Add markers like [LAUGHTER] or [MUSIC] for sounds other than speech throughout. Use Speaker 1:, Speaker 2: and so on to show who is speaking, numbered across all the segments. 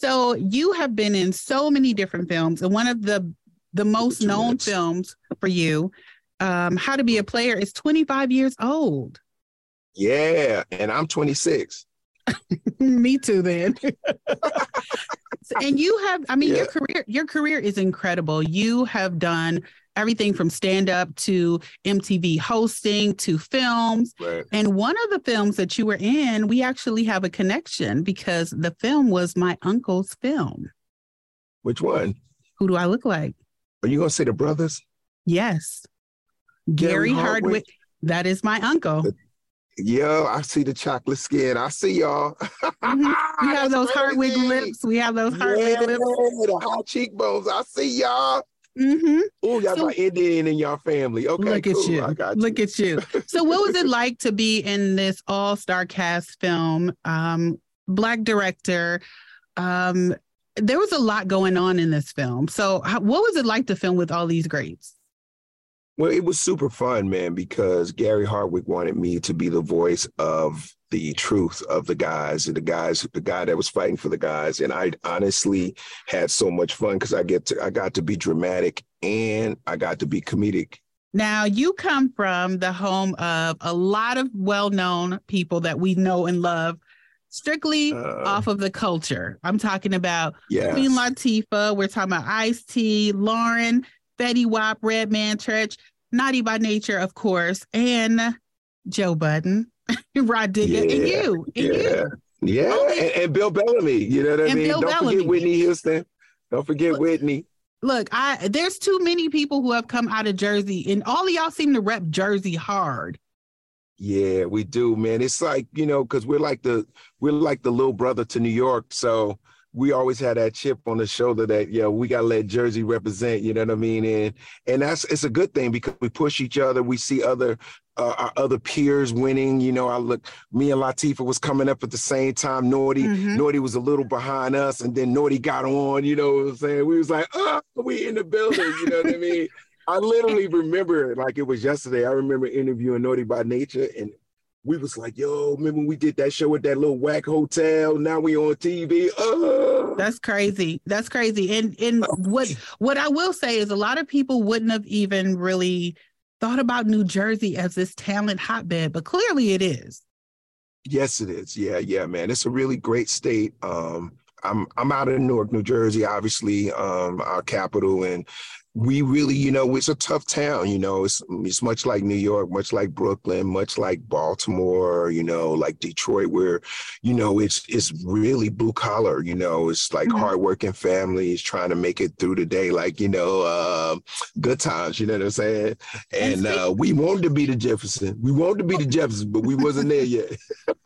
Speaker 1: So you have been in so many different films, and one of the the most known films for you, um, How to Be a Player, is 25 years old.
Speaker 2: Yeah, and I'm 26. [LAUGHS]
Speaker 1: Me too then. [LAUGHS] [LAUGHS] and you have I mean yeah. your career your career is incredible. You have done everything from stand up to MTV hosting to films. Right. And one of the films that you were in, we actually have a connection because the film was my uncle's film.
Speaker 2: Which one?
Speaker 1: Who do I look like?
Speaker 2: Are you going to say the brothers?
Speaker 1: Yes. Gary, Gary Hardwick. Hardwick. That is my uncle. The,
Speaker 2: Yo, I see the chocolate skin. I see y'all.
Speaker 1: Mm-hmm. We [LAUGHS] have those Hardwick lips. We have those Hardwick yeah, lips.
Speaker 2: The high cheekbones. I see y'all. Mm-hmm. Oh, y'all so, got Indian in your family. Okay,
Speaker 1: look
Speaker 2: cool.
Speaker 1: at you. Look you. at you. So, what was it [LAUGHS] like to be in this all-star cast film? Um, black director. Um, there was a lot going on in this film. So, how, what was it like to film with all these greats?
Speaker 2: Well, it was super fun, man, because Gary Hardwick wanted me to be the voice of the truth of the guys, and the guys, the guy that was fighting for the guys. And I honestly had so much fun because I get to I got to be dramatic and I got to be comedic.
Speaker 1: Now you come from the home of a lot of well-known people that we know and love strictly uh, off of the culture. I'm talking about yes. Queen Latifah. We're talking about Ice T, Lauryn, Fetty Wap, Redman Treach, Naughty by Nature, of course, and Joe Budden, [LAUGHS] Rah Digga, yeah, and you, and
Speaker 2: yeah.
Speaker 1: you.
Speaker 2: Yeah, oh, and, and, Bill Bellamy. You know what I mean? Bill Don't Bellamy. forget Whitney Houston. Don't forget look, Whitney.
Speaker 1: Look, I there's too many people who have come out of Jersey, and all of y'all seem to rep Jersey hard.
Speaker 2: Yeah, we do, man. It's like you know, because we're like the we're like the little brother to New York. So we always had that chip on the shoulder that you know we gotta let Jersey represent. You know what I mean? And and that's it's a good thing because we push each other. We see other uh, our other peers winning. You know, I look. Me and Latifah was coming up at the same time. Naughty, mm-hmm. Naughty was a little behind us, and then Naughty got on. You know what I'm saying? We was like, oh, we in the building. You know what I [LAUGHS] mean? I literally remember like it was yesterday. I remember interviewing Naughty by Nature, and we was like, yo, remember we did that show at that little whack hotel? Now we on TV. Uh.
Speaker 1: That's crazy. That's crazy. And and what what I will say is a lot of people wouldn't have even really thought about New Jersey as this talent hotbed, but clearly it is.
Speaker 2: Yes, it is. Yeah, yeah, man. It's a really great state. Um, I'm I'm out of Newark, New Jersey, obviously, um, our capital, and we really, you know, it's a tough town. You know, it's it's much like New York, much like Brooklyn, much like Baltimore. You know, like Detroit, where, you know, it's it's really blue collar. You know, it's like mm-hmm. hardworking families trying to make it through the day, like you know, uh, good times. You know what I'm saying? And uh, we wanted to be the Jefferson. We wanted to be the Jefferson, but we wasn't there yet.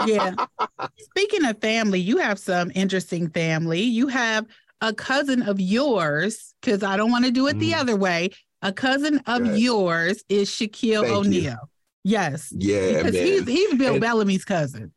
Speaker 1: yeah. Speaking of family, you have some interesting family. You have a cousin of yours, because I don't want to do it mm. the other way. A cousin of yes. yours is Shaquille O'Neal. Yes.
Speaker 2: Yeah.
Speaker 1: Because man. he's he's Bill and, Bellamy's cousin.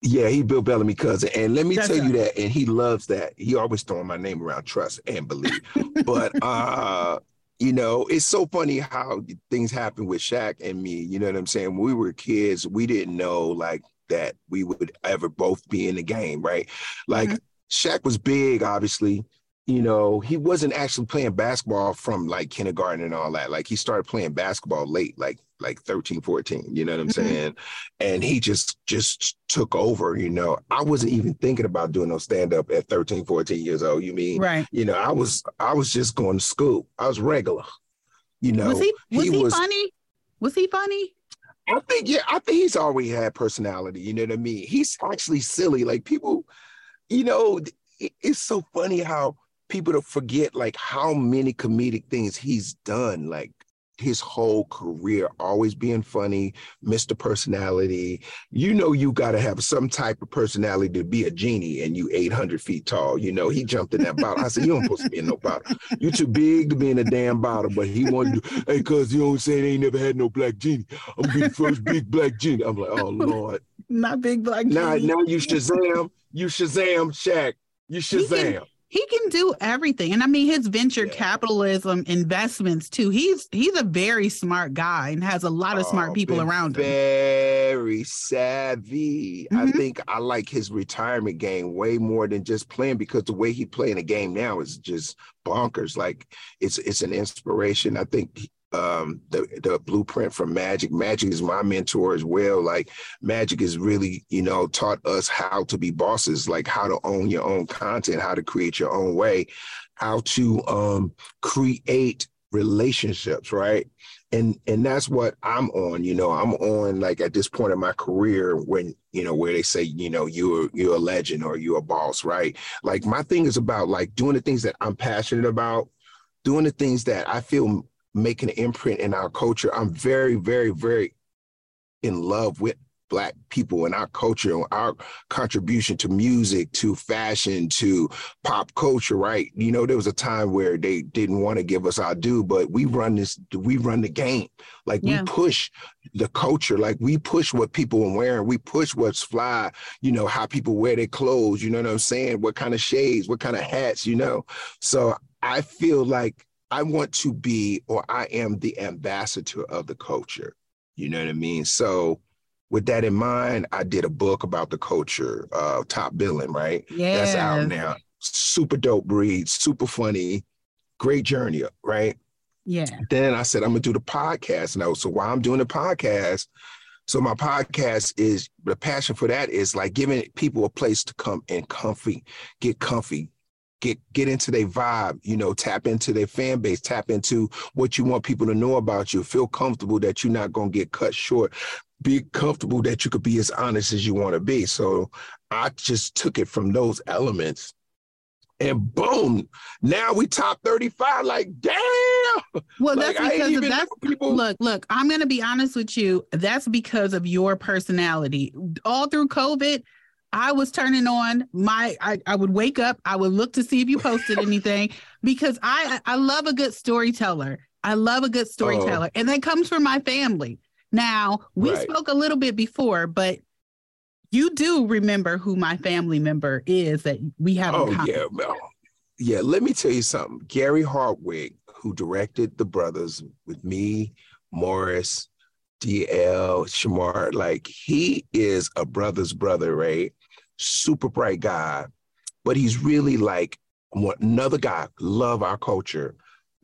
Speaker 2: Yeah, he Bill Bellamy's cousin. And let me That's tell right. you that, and he loves that. He always throwing my name around, trust and believe. but [LAUGHS] uh you know, it's so funny how things happen with Shaq and me. You know what I'm saying? When we were kids, we didn't know like that we would ever both be in the game, right? Like mm-hmm. Shaq was big, obviously. You know, he wasn't actually playing basketball from like kindergarten and all that. Like he started playing basketball late, like like 13, 14, you know what I'm mm-hmm. saying? And he just just took over, you know. I wasn't even thinking about doing no stand up at 13, 14 years old. You mean?
Speaker 1: Right.
Speaker 2: You know, I was I was just going to school. I was regular. You know.
Speaker 1: Was he was he, he was, funny? Was he funny?
Speaker 2: I think yeah, I think he's already had personality, you know what I mean? He's actually silly. Like people you know, it's so funny how people forget like how many comedic things he's done. Like his whole career, always being funny, Mr. Personality. You know, you got to have some type of personality to be a genie, and you 800 feet tall. You know, he jumped in that bottle. I said, You don't supposed to be in no bottle. You too big to be in a damn bottle. But he wanted to, hey, cuz you know what I'm saying? Ain't never had no black genie. I'm gonna be the first big black genie. I'm like, Oh, Lord. [LAUGHS]
Speaker 1: Not big black
Speaker 2: genie. Now, now you Shazam, you Shazam Shaq. You Shazam.
Speaker 1: He can do everything. And I mean his venture yeah. capitalism investments too. He's he's a very smart guy and has a lot of smart oh, people around
Speaker 2: him. Very savvy. Mm-hmm. I think I like his retirement game way more than just playing because the way he playing the game now is just bonkers. Like it's it's an inspiration. I think um, the the blueprint from Magic. Magic is my mentor as well. Like Magic has really, you know, taught us how to be bosses, like how to own your own content, how to create your own way, how to um, create relationships, right? And and that's what I'm on. You know, I'm on like at this point in my career when you know where they say you know you're you're a legend or you're a boss, right? Like my thing is about like doing the things that I'm passionate about doing the things that I feel make an imprint in our culture. I'm very, very, very in love with black people and our culture and our contribution to music to fashion to pop culture right? You know there was a time where they didn't want to give us our due but we run this we run the game. Like yeah. we push the culture. Like we push what people are wearing. We push what's fly you know how people wear their clothes you know what i'm saying? What kind of shades what kind of hats you know? So i feel like I want to be, or I am the ambassador of the culture. You know what I mean? So, with that in mind, I did a book about the culture, uh, Top Billing, right?
Speaker 1: Yeah.
Speaker 2: That's out now. Super dope breed, super funny, great journey, right?
Speaker 1: Yeah.
Speaker 2: Then I said, I'm gonna do the podcast now. So while I'm doing the podcast, so my podcast is the passion for that is like giving people a place to come and comfy, get comfy, get get into their vibe, you know, tap into their fan base, tap into what you want people to know about you, feel comfortable that you're not gonna get cut short, be comfortable that you could be as honest as you want to be. So I just took it from those elements. And boom, now we top 35. Like, damn.
Speaker 1: Well, like, that's because of that's people. Look, look, I'm gonna be honest with you. That's because of your personality. All through COVID, I was turning on my I, I would wake up, I would look to see if you posted [LAUGHS] anything because I I love a good storyteller. I love a good oh. storyteller. Oh. And that comes from my family. Now, we right. spoke a little bit before, but you do remember who my family member is that we have
Speaker 2: oh, yeah, well, yeah. Let me tell you something. Gary Hardwick, who directed The Brothers with me, Morris, DL, Shemar, like he is a brother's brother, right? Super bright guy, but he's really like another guy, love our culture,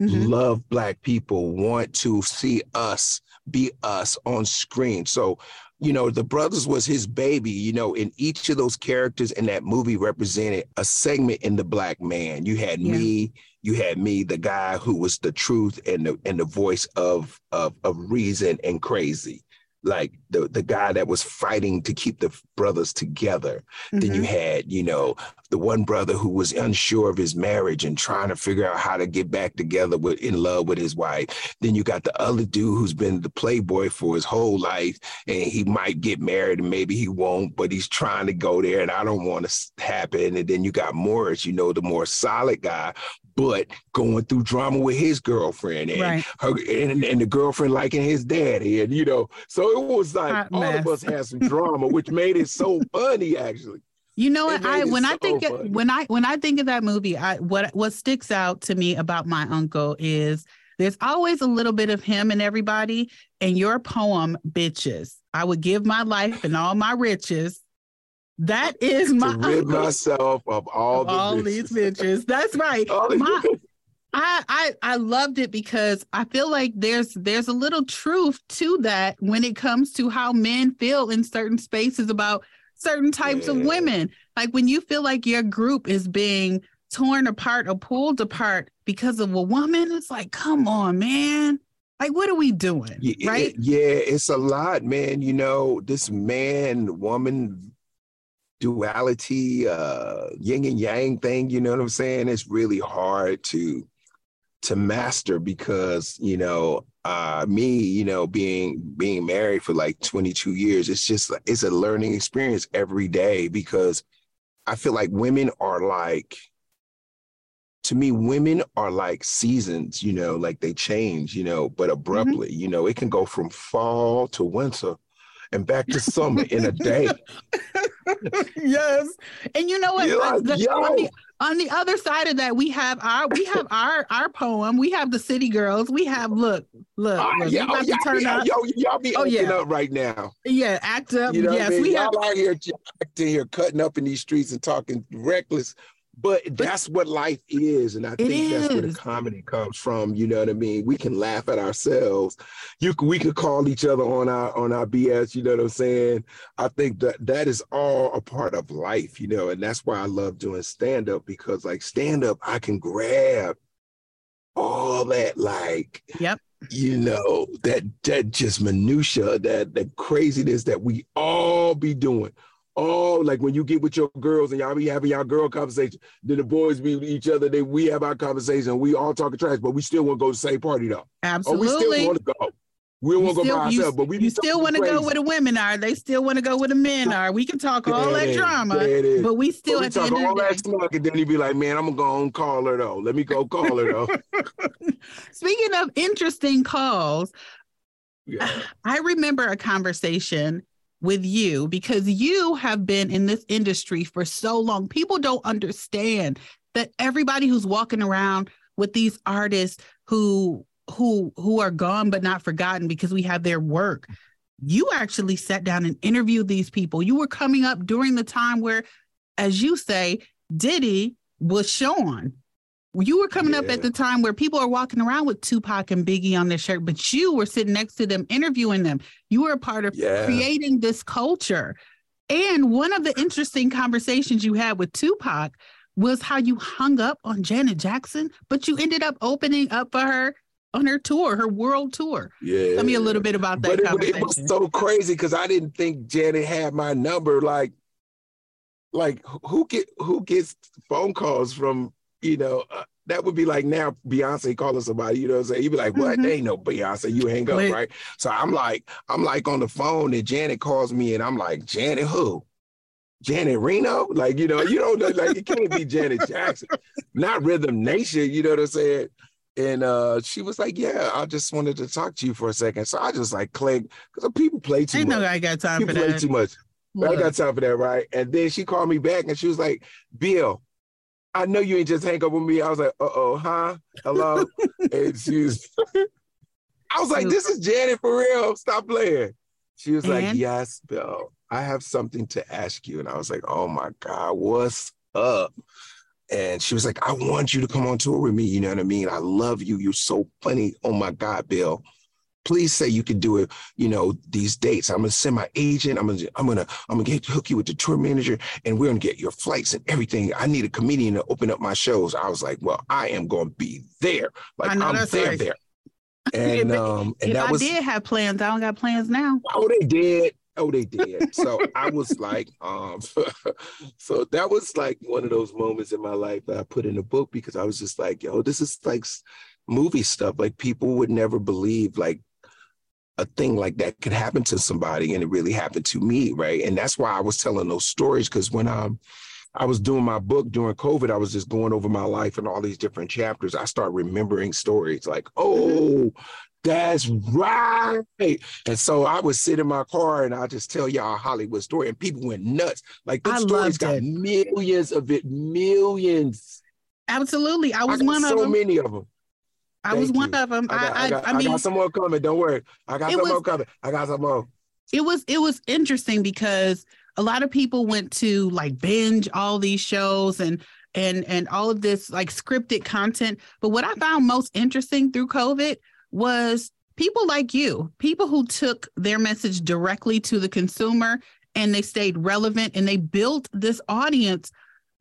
Speaker 2: mm-hmm. love black people, want to see us be us on screen. So, you know, the brothers was his baby, you know, and each of those characters in that movie represented a segment in the black man. You had yeah. me, you had me, the guy who was the truth and the and the voice of of, of reason and crazy like the the guy that was fighting to keep the brothers together. Mm-hmm. Then you had, you know, the one brother who was unsure of his marriage and trying to figure out how to get back together with in love with his wife. Then you got the other dude who's been the playboy for his whole life and he might get married and maybe he won't, but he's trying to go there and I don't want to happen. And then you got Morris, you know, the more solid guy but going through drama with his girlfriend and
Speaker 1: right.
Speaker 2: her and, and, the girlfriend liking his daddy and you know so it was like Hot all mess. of us had some [LAUGHS] drama which made it so [LAUGHS] funny actually.
Speaker 1: You know what? I when so i think when i when i think of that movie i what what sticks out to me about my uncle is there's always a little bit of him and everybody and your poem bitches. I would give my life and all my riches. That is my
Speaker 2: to rid uncle. myself of all of the
Speaker 1: all these bitches. That's right. my, I, I I loved it because I feel like there's there's a little truth to that when it comes to how men feel in certain spaces about certain types yeah. of women. Like when you feel like your group is being torn apart or pulled apart because of a woman, it's like, come on, man. Like, what are we doing?
Speaker 2: Yeah,
Speaker 1: right?
Speaker 2: yeah, it's a lot, man. You know, this man woman duality, uh, yin and yang thing, you know what I'm saying? It's really hard to to master because, you know, uh, me, you know, being being married for like 22 years, it's just it's a learning experience every day because I feel like women are like to me, women are like seasons, you know, like they change, you know, but mm-hmm. abruptly, mm-hmm. you know, it can go from fall to winter and back to summer in a day. [LAUGHS]
Speaker 1: yes. And you know what? Like, the, on, the, on, the, other side of that, we have our we have our our poem. We have the city girls. We have look, look, uh, look
Speaker 2: yeah, oh, y'all, turn be, up. Yo, y'all be oh, yeah. up right now.
Speaker 1: Yeah, act up. You know yes, I mean?
Speaker 2: we y'all have out here acting here, cutting up in these streets and talking reckless but that's what life is, and I think that's where the comedy comes from. You know what I mean? We can laugh at ourselves. You can, we could call each other on our on our BS. You know what I'm saying? I think that that is all a part of life. You know, and that's why I love doing stand up because like stand up, I can grab all that like
Speaker 1: yep
Speaker 2: you know that that just minutia that that craziness that we all be doing Oh, like when you get with your girls and y'all be having y'all girl conversation, then the boys be with each other. They we have our conversation. We all talking trash, but we still want to go to the same party though.
Speaker 1: Absolutely.
Speaker 2: Oh, we still want to go. We want to go by you, ourselves, but we
Speaker 1: you still want to go where the women are. They still want to go where the men are. We can talk all that drama, but we still but we talk all that
Speaker 2: smoke, and then he be like, "Man, I'm gonna go and call her though. Let me go call her though." [LAUGHS]
Speaker 1: Speaking of interesting calls, yeah. [SIGHS] I remember a conversation with you because you have been in this industry for so long. People don't understand that everybody who's walking around with these artists who who who are gone but not forgotten because we have their work. You actually sat down and interviewed these people. You were coming up during the time where as you say Diddy was Sean you were coming yeah. up at the time where people are walking around with Tupac and Biggie on their shirt, but you were sitting next to them, interviewing them. You were a part of yeah. creating this culture. And one of the interesting conversations you had with Tupac was how you hung up on Janet Jackson, but you ended up opening up for her on her tour, her world tour. Yeah. Tell me a little bit about that. But it,
Speaker 2: it was so crazy because I didn't think Janet had my number. Like, like who get who gets phone calls from you know, uh, that would be like now Beyonce calling somebody, you know what I'm saying? You'd be like, what? Mm-hmm. They ain't no Beyonce. You hang up, Wait. right? So I'm like, I'm like on the phone and Janet calls me and I'm like, Janet who? Janet Reno? Like, you know, you don't know, like it can't be Janet Jackson. Not Rhythm Nation, you know what I'm saying? And uh, she was like, "Yeah, I just wanted to talk to you for a second. So I just like clicked because people play too
Speaker 1: Ain't
Speaker 2: much.
Speaker 1: No, I got time
Speaker 2: people
Speaker 1: for
Speaker 2: that. Play too much. I got time for that, right? And then she called me back and she was like, "Bill, I know you ain't just hang up with me. I was like, uh oh, huh? Hello? and she was, I was like, this is Janet for real. Stop playing. She was and? like, yes, Bill, I have something to ask you. And I was like, oh my God, what's up? And she was like, I want you to come on tour with me. You know what I mean? I love you. You're so funny. Oh my God, Bill please say you can do it, you know, these dates. I'm gonna send my agent. I'm gonna, I'm gonna, I'm gonna get hook you with the tour manager, and we're gonna get your flights and everything. I need a comedian to open up my shows. I was like, well, I am gonna be there. Like I'm there, right. there. [LAUGHS] And
Speaker 1: um, and if that I was, did have plans. I don't got plans now.
Speaker 2: Oh, they did. Oh, they did. So I was like, um, [LAUGHS] so that was like one of those moments in my life that I put in a book because I was just like, yo, this is like movie stuff. Like people would never believe like a thing like that could happen to somebody and it really happened to me right? And that's why i was telling those stories because when um i was doing my book during covid i was just going over my life and all these different chapters. I start remembering stories like oh that's right. And so i would sit in my car and i just tell y'all a hollywood story and people went nuts. Like the stories got it. millions of it millions.
Speaker 1: Absolutely. I was I one
Speaker 2: of them. so many of them
Speaker 1: I was one of them.
Speaker 2: I, got, I, I, got, I, mean, I got some more coming. Don't worry. I got some was, more coming. I got some more.
Speaker 1: It was it was interesting because a lot of people went to like binge all these shows and and and all of this like scripted content. But what I found most interesting through COVID was people like you, people who took their message directly to the consumer and they stayed relevant and they built this audience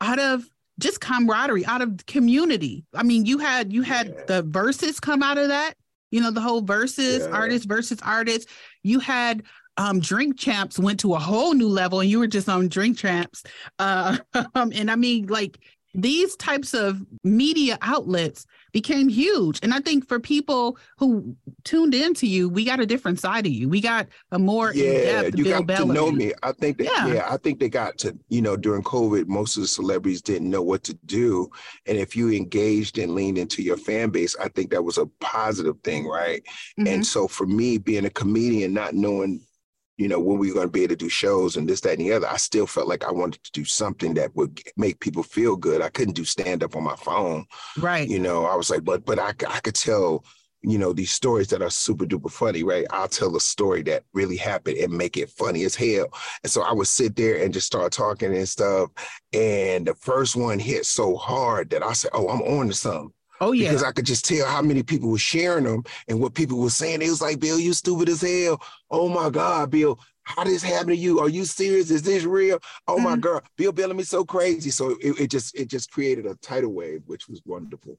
Speaker 1: out of just camaraderie out of community. I mean, you had you had yeah. the Verzuz come out of that. You know, the whole Verzuz yeah. artist versus artists. You had um, drink champs went to a whole new level, and you were just on drink champs. Uh, [LAUGHS] and I mean, like these types of media outlets became huge. And I think for people who tuned into you, we got a different side of you. We got a more
Speaker 2: yeah,
Speaker 1: you
Speaker 2: Bill got Bellamy. to know me. I think that yeah. yeah, I think they got to you know during COVID, most of the celebrities didn't know what to do, and if you engaged and leaned into your fan base, I think that was a positive thing, right? Mm-hmm. And so for me, being a comedian, not knowing you know, when we were going to be able to do shows and this, that, and the other, I still felt like I wanted to do something that would make people feel good. I couldn't do stand up on my phone.
Speaker 1: Right.
Speaker 2: You know, I was like, but, but I, I could tell, you know, these stories that are super duper funny, right? I'll tell a story that really happened and make it funny as hell. And so I would sit there and just start talking and stuff. And the first one hit so hard that I said, oh, I'm on to something.
Speaker 1: Oh yeah,
Speaker 2: because I could just tell how many people were sharing them and what people were saying. It was like, Bill, you stupid as hell. Oh my God, Bill, how did this happen to you? Are you serious? Is this real? Oh mm-hmm. my God, Bill Bellamy so crazy. So it, it just it just created a tidal wave, which was wonderful.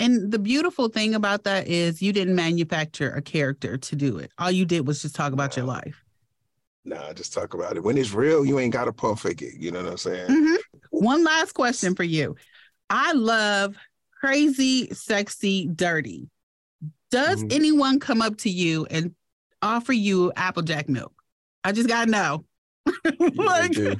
Speaker 1: And the beautiful thing about that is you didn't manufacture a character to do it. All you did was just talk about your life.
Speaker 2: Nah, just talk about it. When it's real, you ain't got to fake it. You know what I'm saying?
Speaker 1: Mm-hmm. One last question for you. I love crazy, sexy, dirty. Does mm-hmm. anyone come up to you and offer you Applejack milk? I just gotta know. [LAUGHS]
Speaker 2: like, [LAUGHS] yeah,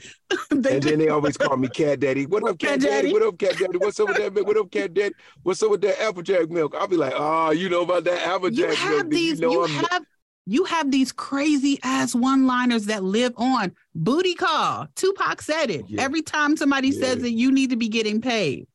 Speaker 2: and then they always call me Cat Daddy. What up, [LAUGHS] Cat, Cat Daddy? Daddy? What up, Cat Daddy? What's up with that? What up, Cat Daddy? What's up with that Applejack milk? I'll be like, oh, you know about that Applejack you have
Speaker 1: milk? These, you, know you have you have these crazy ass one-liners that live on. Booty call. Tupac said it. Yeah. Every time somebody yeah. says it, you need to be getting paid.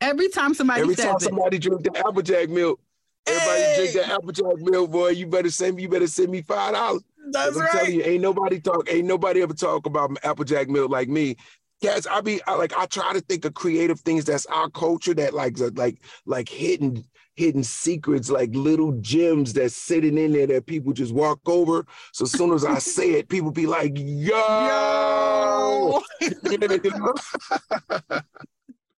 Speaker 1: Every time somebody
Speaker 2: every time somebody it. drink the Applejack milk, everybody hey. drink that Applejack milk, boy. You better send me. You better send me five dollars.
Speaker 1: That's I'm right.
Speaker 2: telling you, ain't nobody talk. Ain't nobody ever talk about Applejack milk like me. Cats, I be I, like I try to think of creative things that's our culture that like like like hidden hidden secrets, like little gems that's sitting in there that people just walk over. So as soon as I say it, people be like, [LAUGHS] "Yo!" yo! [LAUGHS] [LAUGHS]